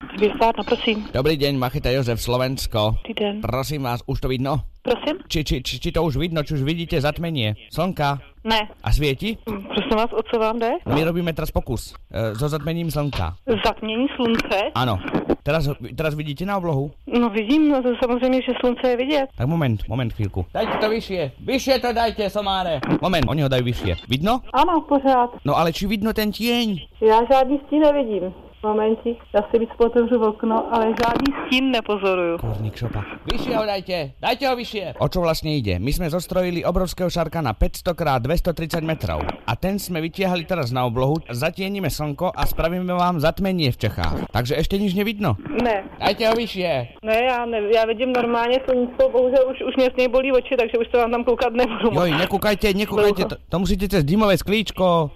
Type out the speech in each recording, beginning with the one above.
Vysvátno, prosím. Dobrý deň, Macheta Jozef, Slovensko. Dobrý den. Prosím vás, už to vidno? Prosím? Či, či, či, či to už vidno, či už vidíte zatmenie? Slnka? Ne. A svieti? Hm, Prosím vás, o co vám jde? No my robíme teraz pokus e, so zatmením slnka. Zatmění slunce? Áno. Teraz, teraz vidíte na oblohu? No vidím, no to samozřejmě, že slunce je vidět. Tak moment, moment chvíľku. Dajte to vyššie. Vyššie to dajte, somáre. Moment, oni ho dajú vyššie. Vidno? Ano, pořád. No ale či vidno ten tieň? Já žádný stín nevidím. Momentík, já si víc otevřu okno, ale žádný stín nepozoruju. Kurník šopa. Vyššie ho dajte, dajte ho vyššie. O čo vlastne ide? My sme zostrojili obrovského šarka na 500 x 230 metrov. A ten sme vytiahli teraz na oblohu, zatienime slnko a spravíme vám zatmenie v Čechách. Takže ešte nič nevidno. Ne, Dajte ho vyššie. ne, já, ne, já vidím normálně sluníčko, bohužel už, už mě z něj bolí oči, takže už se vám tam koukat nebudu. Joj, nekúkajte, nekúkajte, to, to musíte cez dymové sklíčko.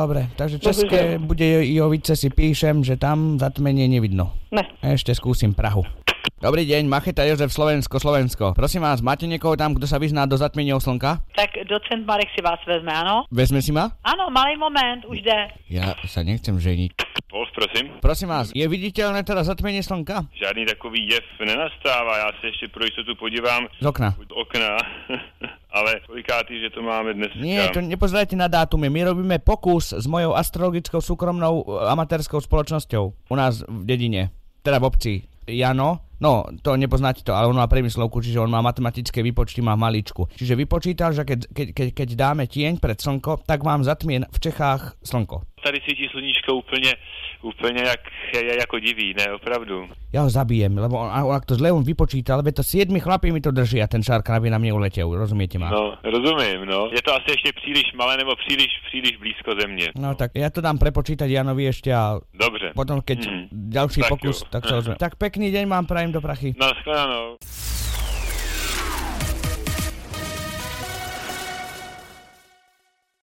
Dobre, takže české bude Jovice si píšem, že tam zatmenie nevidno. Ne. Ešte skúsim Prahu. Dobrý deň, Macheta Jozef, Slovensko, Slovensko. Prosím vás, máte niekoho tam, kto sa vyzná do zatmenia slnka? Tak docent Marek si vás vezme, ano? Vezme si ma? Ano, malý moment, už jde. Ja sa nechcem ženiť. Wolf, prosím. Prosím vás, je viditeľné teda zatmenie slnka? Žádný takový jev nenastává, já se ještě pro jistotu podívám Z okna. od okna, ale kolikátý, že to máme dnes? Nie, to nepozerajte na dátumy. My robíme pokus s mojou astrologickou súkromnou e, amatérskou spoločnosťou u nás v dedine, teda v obci. Jano, no to nepoznáte to, ale on má premyslovku, čiže on má matematické výpočty, má maličku. Čiže vypočítal, že keď, keď, keď, keď dáme tieň pred slnko, tak vám zatmie v Čechách slnko. Tady svítí sluníčko úplně, úplně jak, jako diví, ne, opravdu. Ja ho zabijem, lebo on, on to zle on vypočítal, lebo to siedmi chlapi mi to držia, ten šark, aby na mne uletel, rozumiete ma? No, rozumím, no. Je to asi ještě příliš malé nebo příliš, příliš blízko země. No tak ja to dám prepočítať Janovi ešte a Dobře. potom keď Mhm. ďalší Tak pokus, tak sa ozvem. Tak pekný deň vám prajem do prachy. Na shledanou.